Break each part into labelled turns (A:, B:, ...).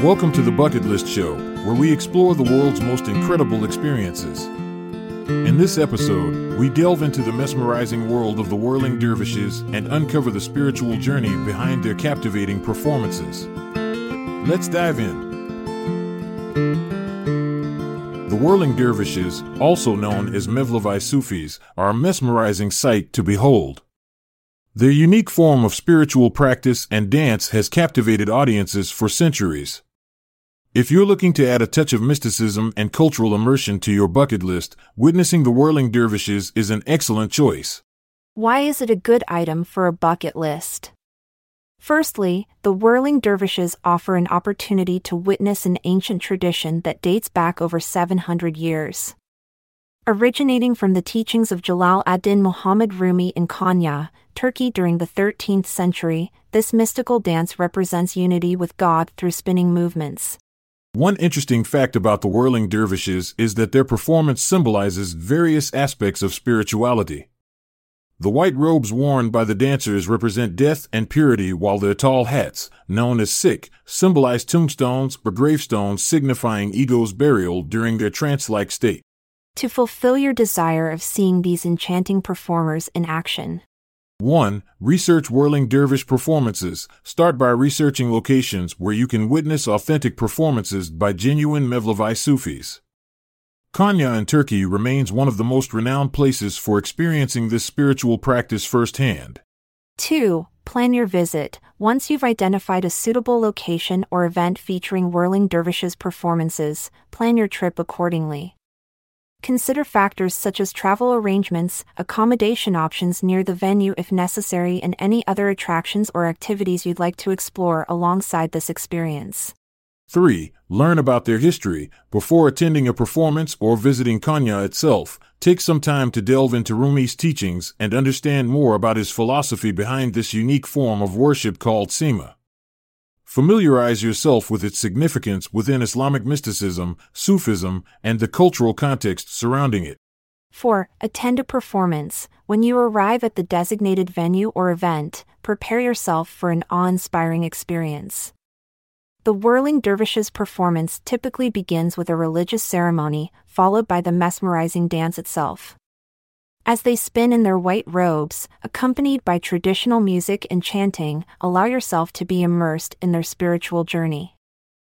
A: Welcome to the Bucket List Show, where we explore the world's most incredible experiences. In this episode, we delve into the mesmerizing world of the whirling dervishes and uncover the spiritual journey behind their captivating performances. Let's dive in. The whirling dervishes, also known as Mevlevi Sufis, are a mesmerizing sight to behold. Their unique form of spiritual practice and dance has captivated audiences for centuries. If you're looking to add a touch of mysticism and cultural immersion to your bucket list, witnessing the whirling dervishes is an excellent choice.
B: Why is it a good item for a bucket list? Firstly, the whirling dervishes offer an opportunity to witness an ancient tradition that dates back over 700 years. Originating from the teachings of Jalal ad-Din Muhammad Rumi in Konya, Turkey during the 13th century, this mystical dance represents unity with God through spinning movements.
A: One interesting fact about the whirling dervishes is that their performance symbolizes various aspects of spirituality. The white robes worn by the dancers represent death and purity, while their tall hats, known as sikke, symbolize tombstones or gravestones signifying ego's burial during their trance like state.
B: To fulfill your desire of seeing these enchanting performers in action,
A: 1. Research whirling dervish performances. Start by researching locations where you can witness authentic performances by genuine Mevlevi Sufis. Konya in Turkey remains one of the most renowned places for experiencing this spiritual practice firsthand.
B: 2. Plan your visit. Once you've identified a suitable location or event featuring whirling dervishes performances, plan your trip accordingly. Consider factors such as travel arrangements, accommodation options near the venue if necessary, and any other attractions or activities you'd like to explore alongside this experience.
A: 3. Learn about their history. Before attending a performance or visiting Konya itself, take some time to delve into Rumi's teachings and understand more about his philosophy behind this unique form of worship called Sema. Familiarize yourself with its significance within Islamic mysticism, Sufism, and the cultural context surrounding it.
B: 4. Attend a performance. When you arrive at the designated venue or event, prepare yourself for an awe inspiring experience. The whirling dervishes performance typically begins with a religious ceremony, followed by the mesmerizing dance itself as they spin in their white robes, accompanied by traditional music and chanting, allow yourself to be immersed in their spiritual journey.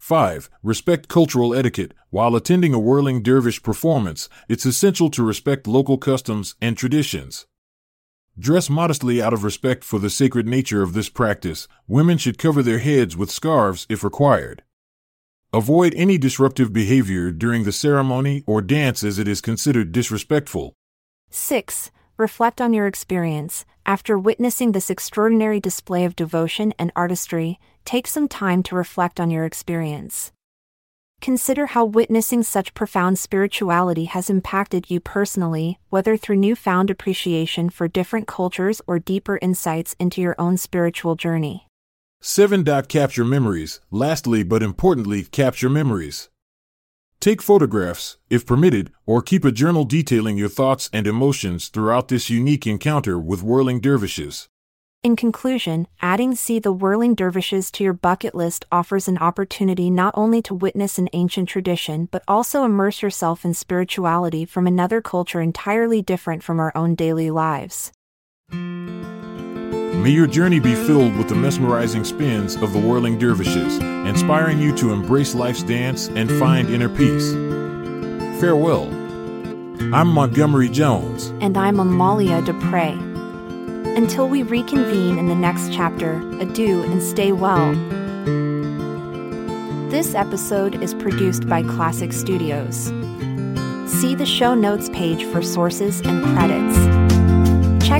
A: 5. Respect cultural etiquette. While attending a whirling dervish performance, it's essential to respect local customs and traditions. Dress modestly out of respect for the sacred nature of this practice. Women should cover their heads with scarves if required. Avoid any disruptive behavior during the ceremony or dance as it is considered disrespectful.
B: 6. Reflect on your experience. After witnessing this extraordinary display of devotion and artistry, take some time to reflect on your experience. Consider how witnessing such profound spirituality has impacted you personally, whether through newfound appreciation for different cultures or deeper insights into your own spiritual journey.
A: 7. Capture memories. Lastly, but importantly, capture memories. Take photographs, if permitted, or keep a journal detailing your thoughts and emotions throughout this unique encounter with whirling dervishes.
B: In conclusion, adding See the Whirling Dervishes to your bucket list offers an opportunity not only to witness an ancient tradition but also immerse yourself in spirituality from another culture entirely different from our own daily lives.
A: May your journey be filled with the mesmerizing spins of the whirling dervishes, inspiring you to embrace life's dance and find inner peace. Farewell. I'm Montgomery Jones.
B: And I'm Amalia Dupre. Until we reconvene in the next chapter, adieu and stay well. This episode is produced by Klassic Studios. See the show notes page for sources and credits.